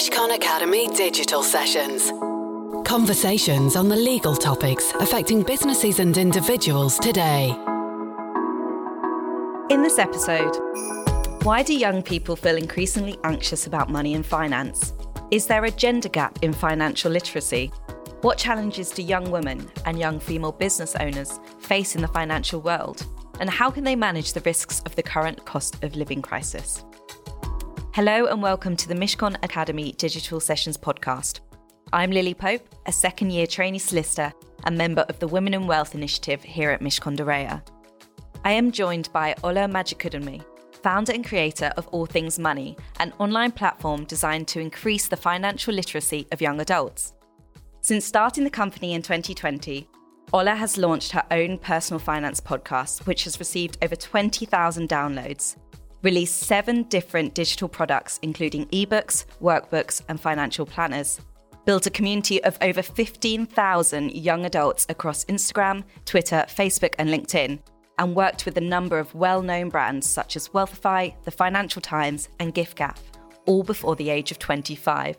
Mishcon Academy digital sessions. Conversations on the legal topics affecting businesses and individuals today. In this episode, why do young people feel increasingly anxious about money and finance? Is there a gender gap in financial literacy? What challenges do young women and young female business owners face in the financial world? And how can they manage the risks of the current cost of living crisis? Hello and welcome to the Mishcon Academy Digital Sessions podcast. I'm Lily Pope, a second year trainee solicitor and member of the Women in Wealth Initiative here at Mishcon de Reya. I am joined by Ola Majekodunmi, founder and creator of All Things Money, an online platform designed to increase the financial literacy of young adults. Since starting the company in 2020, Ola has launched her own personal finance podcast, which has received over 20,000 downloads, released seven different digital products, including ebooks, workbooks, and financial planners, built a community of over 15,000 young adults across Instagram, Twitter, Facebook, and LinkedIn, and worked with a number of well known brands such as Wealthify, The Financial Times, and giffgaff, all before the age of 25.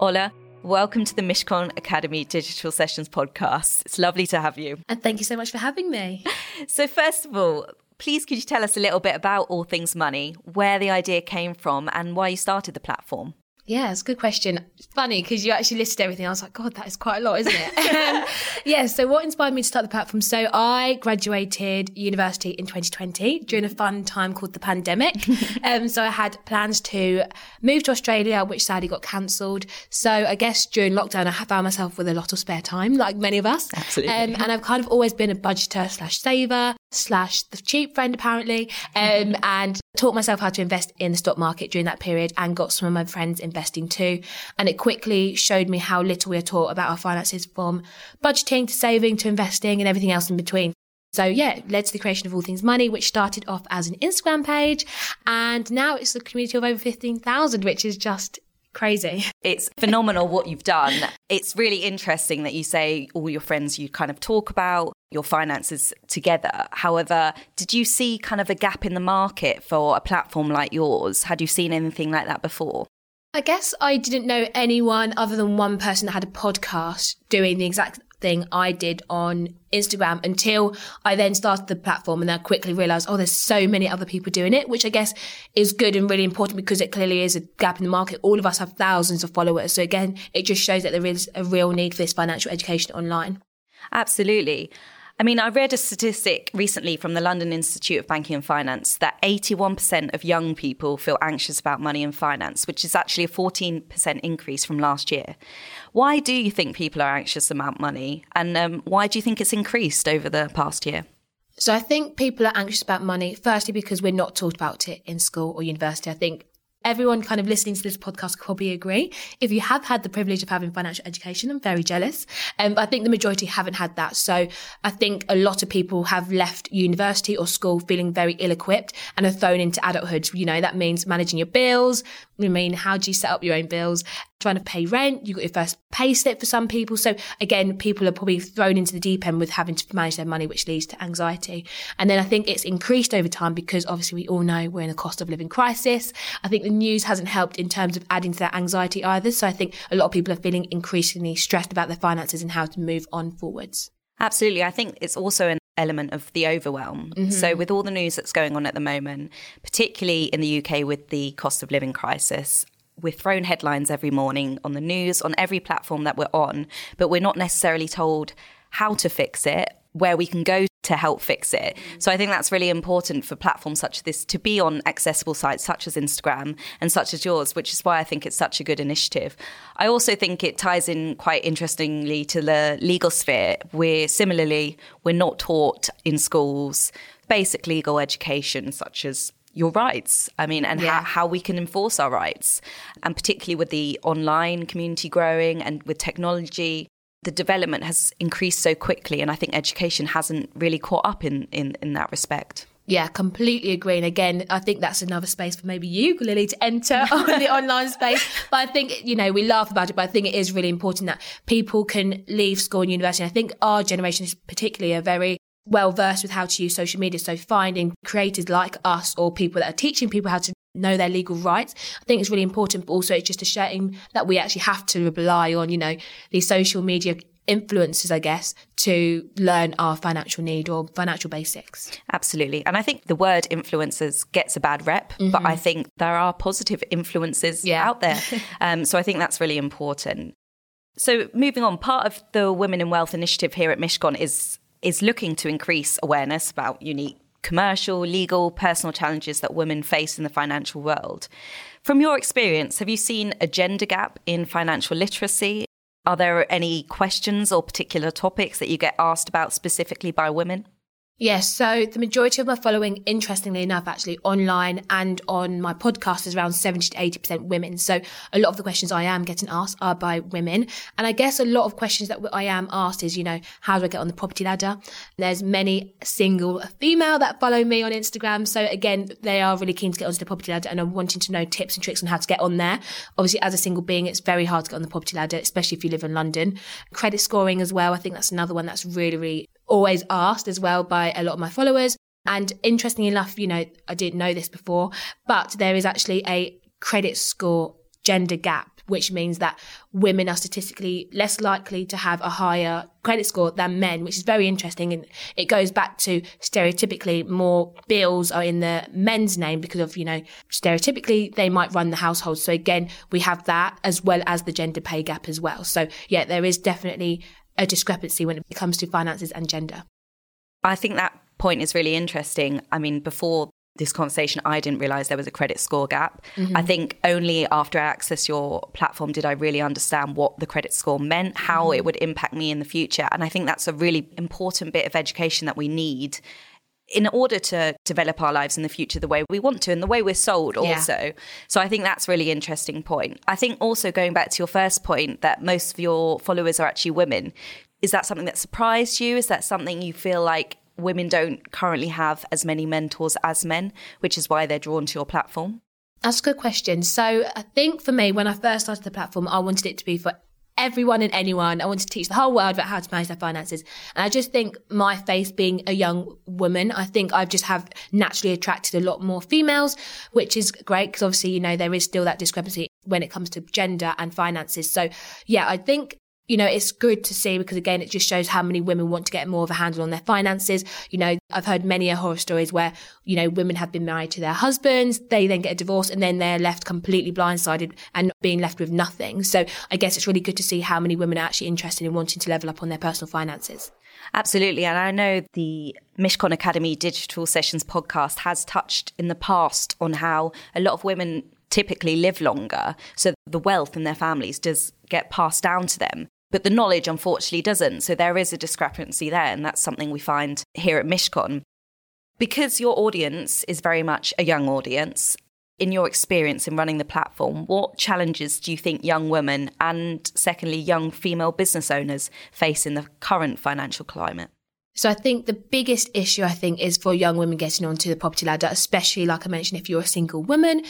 Ola, welcome to the Mishcon Academy Digital Sessions podcast. It's lovely to have you. And thank you so much for having me. So, first of all, please could you tell us a little bit about All Things Money, where the idea came from, and why you started the platform? Yeah, it's a good question. It's funny because you actually listed everything. I was like, God, that is quite a lot, isn't it? um, yeah, so what inspired me to start the platform? So I graduated university in 2020 during a fun time called the pandemic. um, so I had plans to move to Australia, which sadly got cancelled. So I guess during lockdown, I found myself with a lot of spare time, like many of us. Absolutely. Um, and I've kind of always been a budgeter slash saver slash the cheap friend apparently um, and taught myself how to invest in the stock market during that period and got some of my friends investing too and it quickly showed me how little we are taught about our finances from budgeting to saving to investing and everything else in between so yeah, it led to the creation of All Things Money, which started off as an Instagram page, and now it's a community of over fifteen thousand, which is just crazy. It's phenomenal what you've done. It's really interesting that you say all your friends you kind of talk about your finances together. However, did you see kind of a gap in the market for a platform like yours? Had you seen anything like that before? I guess I didn't know anyone other than one person that had a podcast doing the exact thing I did on Instagram until I then started the platform and then I quickly realized, oh, there's so many other people doing it, which I guess is good and really important because it clearly is a gap in the market. All of us have thousands of followers. So again, it just shows that there is a real need for this financial education online. Absolutely. I mean, I read a statistic recently from the London Institute of Banking and Finance that 81% of young people feel anxious about money and finance, which is actually a 14% increase from last year. Why do you think people are anxious about money? And um, why do you think it's increased over the past year? So I think people are anxious about money, firstly, because we're not taught about it in school or university. I think everyone kind of listening to this podcast could probably agree. If you have had the privilege of having financial education, I'm very jealous. Um, I think the majority haven't had that. So I think a lot of people have left university or school feeling very ill equipped and are thrown into adulthood. You know, that means managing your bills. I mean, how do you set up your own bills? trying to pay rent. You got your first pay slip for some people. So again, people are probably thrown into the deep end with having to manage their money, which leads to anxiety. And then I think it's increased over time because obviously we all know we're in a cost of living crisis. I think the news hasn't helped in terms of adding to that anxiety either. So I think a lot of people are feeling increasingly stressed about their finances and how to move on forwards. Absolutely. I think it's also an element of the overwhelm. Mm-hmm. So, with all the news that's going on at the moment, particularly in the UK with the cost of living crisis, we're thrown headlines every morning on the news, on every platform that we're on, but we're not necessarily told how to fix it, where we can go to help fix it. So I think that's really important for platforms such as this to be on accessible sites such as Instagram and such as yours, which is why I think it's such a good initiative. I also think it ties in quite interestingly to the legal sphere, where similarly we're not taught in schools basic legal education such as your rights. I mean, and yeah. how, how we can enforce our rights. And particularly with the online community growing and with technology, the development has increased so quickly. And I think education hasn't really caught up in, in, in that respect. Yeah, completely agree. And again, I think that's another space for maybe you, Lily, to enter on the online space. But I think, you know, we laugh about it, but I think it is really important that people can leave school and university. And I think our generation is particularly a very well versed with how to use social media. So finding creators like us or people that are teaching people how to know their legal rights. I think it's really important, but also it's just a shame that we actually have to rely on, you know, these social media influences, I guess, to learn our financial need or financial basics. Absolutely. And I think the word influencers gets a bad rep, mm-hmm. but I think there are positive influences yeah. out there. um, so I think that's really important. So moving on, part of the Women in Wealth initiative here at Mishcon is is looking to increase awareness about unique commercial, legal, personal challenges that women face in the financial world. From your experience, have you seen a gender gap in financial literacy? Are there any questions or particular topics that you get asked about specifically by women? Yes, so the majority of my following, interestingly enough, actually online and on my podcast is around 70 to 80% women. So a lot of the questions I am getting asked are by women. And I guess a lot of questions that I am asked is, you know, how do I get on the property ladder? There's many single female that follow me on Instagram. So again, they are really keen to get onto the property ladder and are wanting to know tips and tricks on how to get on there. Obviously, as a single being, it's very hard to get on the property ladder, especially if you live in London. Credit scoring as well. I think that's another one that's really, really always asked as well by a lot of my followers. And interestingly enough, you know, I didn't know this before, but there is actually a credit score gender gap, which means that women are statistically less likely to have a higher credit score than men, which is very interesting. And it goes back to stereotypically more bills are in the men's name because of, you know, stereotypically they might run the household. So again, we have that as well as the gender pay gap as well. So yeah, there is definitely a discrepancy when it comes to finances and gender. I think that point is really interesting. I mean, before this conversation, I didn't realize there was a credit score gap. Mm-hmm. I think only after I accessed your platform did I really understand what the credit score meant, how mm-hmm. it would impact me in the future. And I think that's a really important bit of education that we need in order to develop our lives in the future the way we want to and the way we're sold also. Yeah. So I think that's really interesting point. I think also going back to your first point that most of your followers are actually women, is that something that surprised you? Is that something you feel like women don't currently have as many mentors as men, which is why they're drawn to your platform? That's a good question. So I think for me, when I first started the platform, I wanted it to be for everyone and anyone. I want to teach the whole world about how to manage their finances. And I just think my face being a young woman, I think I've just have naturally attracted a lot more females, which is great because obviously, you know, there is still that discrepancy when it comes to gender and finances. So yeah, I think you know, it's good to see because again, it just shows how many women want to get more of a handle on their finances. You know, I've heard many horror stories where, you know, women have been married to their husbands, they then get a divorce and then they're left completely blindsided and being left with nothing. So I guess it's really good to see how many women are actually interested in wanting to level up on their personal finances. Absolutely. And I know the Mishcon Academy Digital Sessions podcast has touched in the past on how a lot of women typically live longer. So the wealth in their families does get passed down to them but the knowledge unfortunately doesn't. So there is a discrepancy there, and that's something we find here at Mishcon. Because your audience is very much a young audience, in your experience in running the platform, what challenges do you think young women and, secondly, young female business owners face in the current financial climate? So I think the biggest issue I think is for young women getting onto the property ladder, especially like I mentioned, if you're a single woman,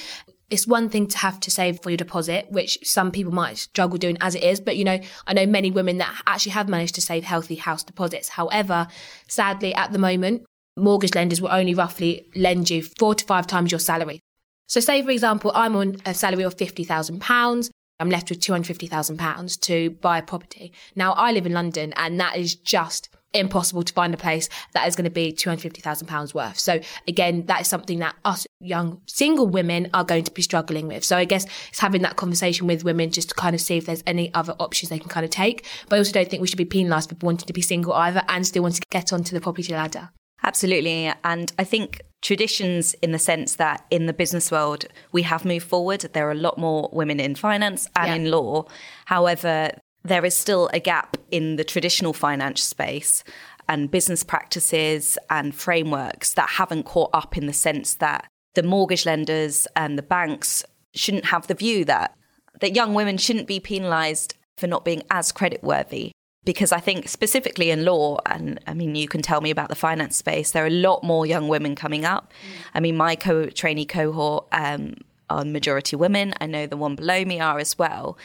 it's one thing to have to save for your deposit, which some people might struggle doing as it is. But, you know, I know many women that actually have managed to save healthy house deposits. However, sadly, at the moment, mortgage lenders will only roughly lend you four to five times your salary. So, say, for example, I'm on a salary of £50,000. I'm left with £250,000 to buy a property. Now, I live in London and that is just impossible to find a place that is going to be £250,000 worth. So again, that is something that us young single women are going to be struggling with. So I guess it's having that conversation with women just to kind of see if there's any other options they can kind of take. But I also don't think we should be penalised for wanting to be single either and still want to get onto the property ladder. Absolutely. And I think traditions in the sense that in the business world, we have moved forward. There are a lot more women in finance and yeah. in law. However, there is still a gap in the traditional finance space and business practices and frameworks that haven't caught up in the sense that the mortgage lenders and the banks shouldn't have the view that that young women shouldn't be penalized for not being as creditworthy because I think specifically in law, and I mean, you can tell me about the finance space, there are a lot more young women coming up. I mean, my co trainee cohort um, are majority women. I know the one below me are as well.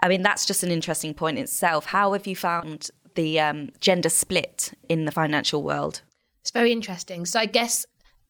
I mean, that's just an interesting point itself. How have you found the um, gender split in the financial world? It's very interesting. So I guess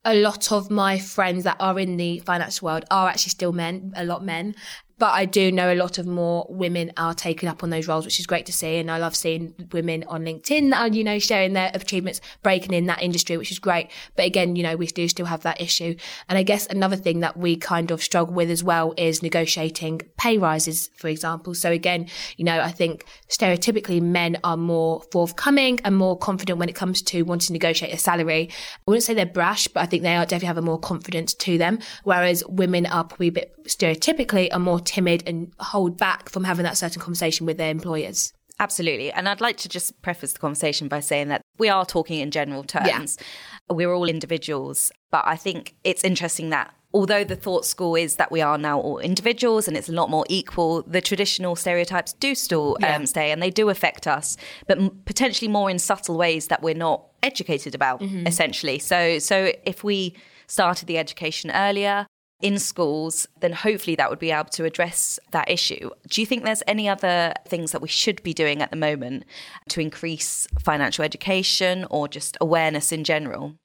a lot of my friends that are in the financial world are actually still men, a lot men. But I do know a lot of more women are taking up on those roles, which is great to see. And I love seeing women on LinkedIn that are, you know, sharing their achievements, breaking in that industry, which is great. But again, you know, we do still have that issue. And I guess another thing that we kind of struggle with as well is negotiating pay rises, for example. So again, you know, I think stereotypically men are more forthcoming and more confident when it comes to wanting to negotiate a salary. I wouldn't say they're brash, but I think they are definitely have a more confidence to them. Whereas women are probably a bit stereotypically are more timid and hold back from having that certain conversation with their employers. Absolutely. And I'd like to just preface the conversation by saying that we are talking in general terms. Yeah. We're all individuals. But I think it's interesting that although the thought school is that we are now all individuals and it's a lot more equal, the traditional stereotypes do still yeah. um, stay and they do affect us, but m- potentially more in subtle ways that we're not educated about, mm-hmm. essentially. So, so if we started the education earlier, in schools, then hopefully that would be able to address that issue. Do you think there's any other things that we should be doing at the moment to increase financial education or just awareness in general?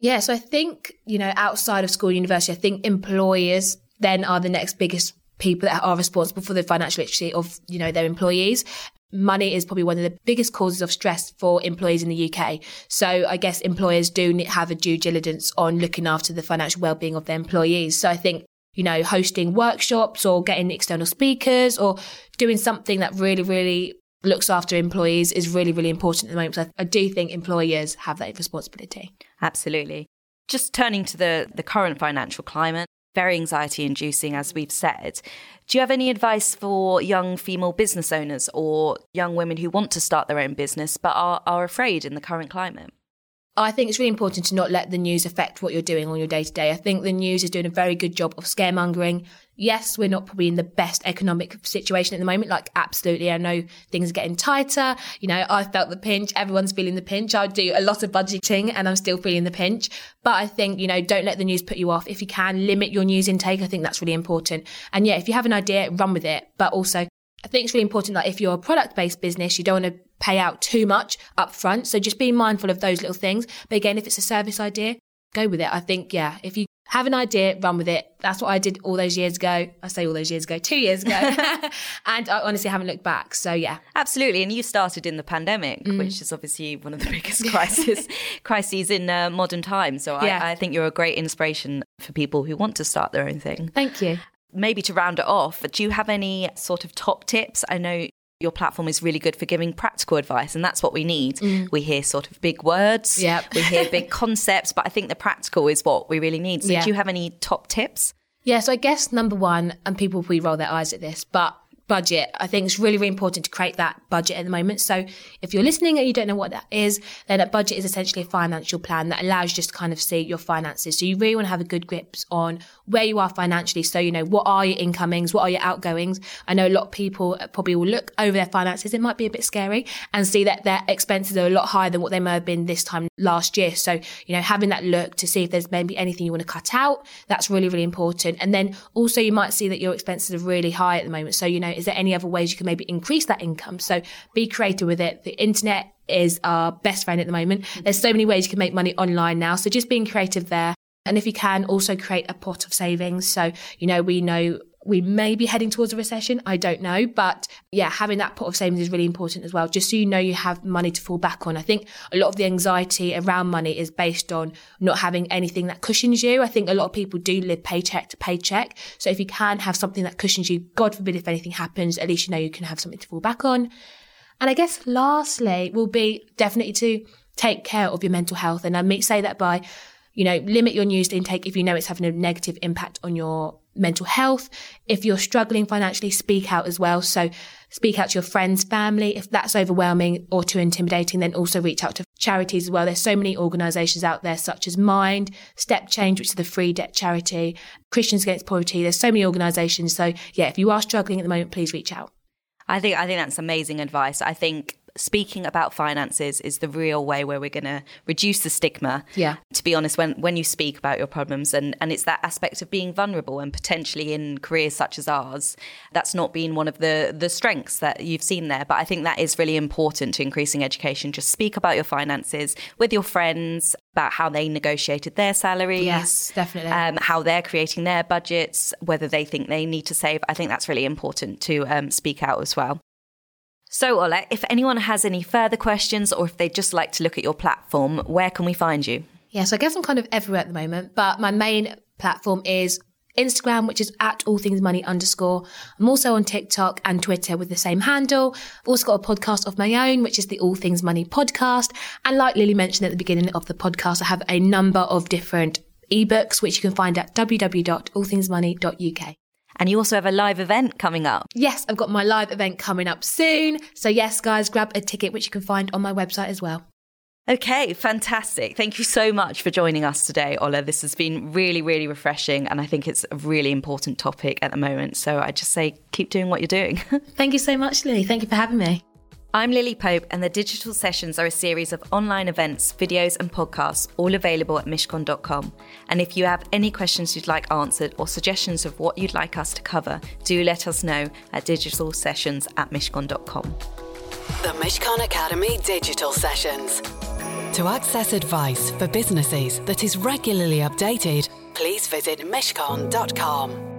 Yeah, so I think, you know, outside of school, and university, I think employers then are the next biggest people that are responsible for the financial literacy of, you know, their employees money is probably one of the biggest causes of stress for employees in the UK. So I guess employers do have a due diligence on looking after the financial well-being of their employees. So I think you know, hosting workshops or getting external speakers or doing something that really, really looks after employees is really, really important at the moment. So I do think employers have that responsibility. Absolutely. Just turning to the, the current financial climate, very anxiety inducing, as we've said. Do you have any advice for young female business owners or young women who want to start their own business but are, are afraid in the current climate? I think it's really important to not let the news affect what you're doing on your day to day. I think the news is doing a very good job of scaremongering. Yes, we're not probably in the best economic situation at the moment. Like, absolutely. I know things are getting tighter. You know, I felt the pinch. Everyone's feeling the pinch. I do a lot of budgeting and I'm still feeling the pinch. But I think, you know, don't let the news put you off. If you can limit your news intake, I think that's really important. And yeah, if you have an idea, run with it. But also I think it's really important that if you're a product based business, you don't want to pay out too much up front. So just be mindful of those little things. But again, if it's a service idea, go with it. I think, yeah, if you have an idea, run with it. That's what I did all those years ago. I say all those years ago, two years ago. and I honestly haven't looked back. So yeah. Absolutely. And you started in the pandemic, mm. which is obviously one of the biggest crises crises in uh, modern times. So yeah. I, I think you're a great inspiration for people who want to start their own thing. Thank you maybe to round it off, do you have any sort of top tips? I know your platform is really good for giving practical advice, and that's what we need. Mm. We hear sort of big words, yep. we hear big concepts, but I think the practical is what we really need. So, yeah. do you have any top tips? Yeah, so I guess number one, and people will roll their eyes at this, but budget. I think it's really, really important to create that budget at the moment. So if you're listening and you don't know what that is, then a budget is essentially a financial plan that allows you just to kind of see your finances. So you really want to have a good grip on where you are financially. So, you know, what are your incomings? What are your outgoings? I know a lot of people probably will look over their finances. It might be a bit scary and see that their expenses are a lot higher than what they may have been this time last year. So, you know, having that look to see if there's maybe anything you want to cut out, that's really, really important. And then also you might see that your expenses are really high at the moment. So, you know, is there any other ways you can maybe increase that income? So be creative with it. The internet is our best friend at the moment. There's so many ways you can make money online now. So just being creative there. And if you can also create a pot of savings. So, you know, we know we may be heading towards a recession. I don't know. But yeah, having that pot of savings is really important as well, just so you know you have money to fall back on. I think a lot of the anxiety around money is based on not having anything that cushions you. I think a lot of people do live paycheck to paycheck. So if you can have something that cushions you, God forbid if anything happens, at least you know you can have something to fall back on. And I guess lastly will be definitely to take care of your mental health. And I say that by you know, limit your news intake if you know it's having a negative impact on your mental health. If you're struggling financially, speak out as well. So speak out to your friends, family. If that's overwhelming or too intimidating, then also reach out to charities as well. There's so many organizations out there, such as Mind, Step Change, which is the free debt charity, Christians Against Poverty. There's so many organizations. So yeah, if you are struggling at the moment, please reach out. I think I think that's amazing advice. I think speaking about finances is the real way where we're going to reduce the stigma. Yeah. To be honest, when, when you speak about your problems, and, and it's that aspect of being vulnerable and potentially in careers such as ours, that's not been one of the, the strengths that you've seen there. But I think that is really important to increasing education. Just speak about your finances with your friends, about how they negotiated their salaries. Yes, definitely. Um, how they're creating their budgets, whether they think they need to save. I think that's really important to um, speak out as well. So, Ola, if anyone has any further questions or if they'd just like to look at your platform, where can we find you? Yeah, so I guess I'm kind of everywhere at the moment, but my main platform is Instagram, which is at all things money underscore. I'm also on TikTok and Twitter with the same handle. I've also got a podcast of my own, which is the All Things Money podcast. And like Lily mentioned at the beginning of the podcast, I have a number of different ebooks, which you can find at www.allthingsmoney.uk. And you also have a live event coming up. Yes, I've got my live event coming up soon. So yes, guys, grab a ticket, which you can find on my website as well. Okay, fantastic. Thank you so much for joining us today, Ola. This has been really, really refreshing. And I think it's a really important topic at the moment. So I just say keep doing what you're doing. Thank you so much, Lee. Thank you for having me. I'm Lily Pope, and the digital sessions are a series of online events, videos, and podcasts, all available at mishcon.com. And if you have any questions you'd like answered or suggestions of what you'd like us to cover, do let us know at digital sessions at mishcon.com. The Mishcon Academy Digital Sessions. To access advice for businesses that is regularly updated, please visit mishcon.com.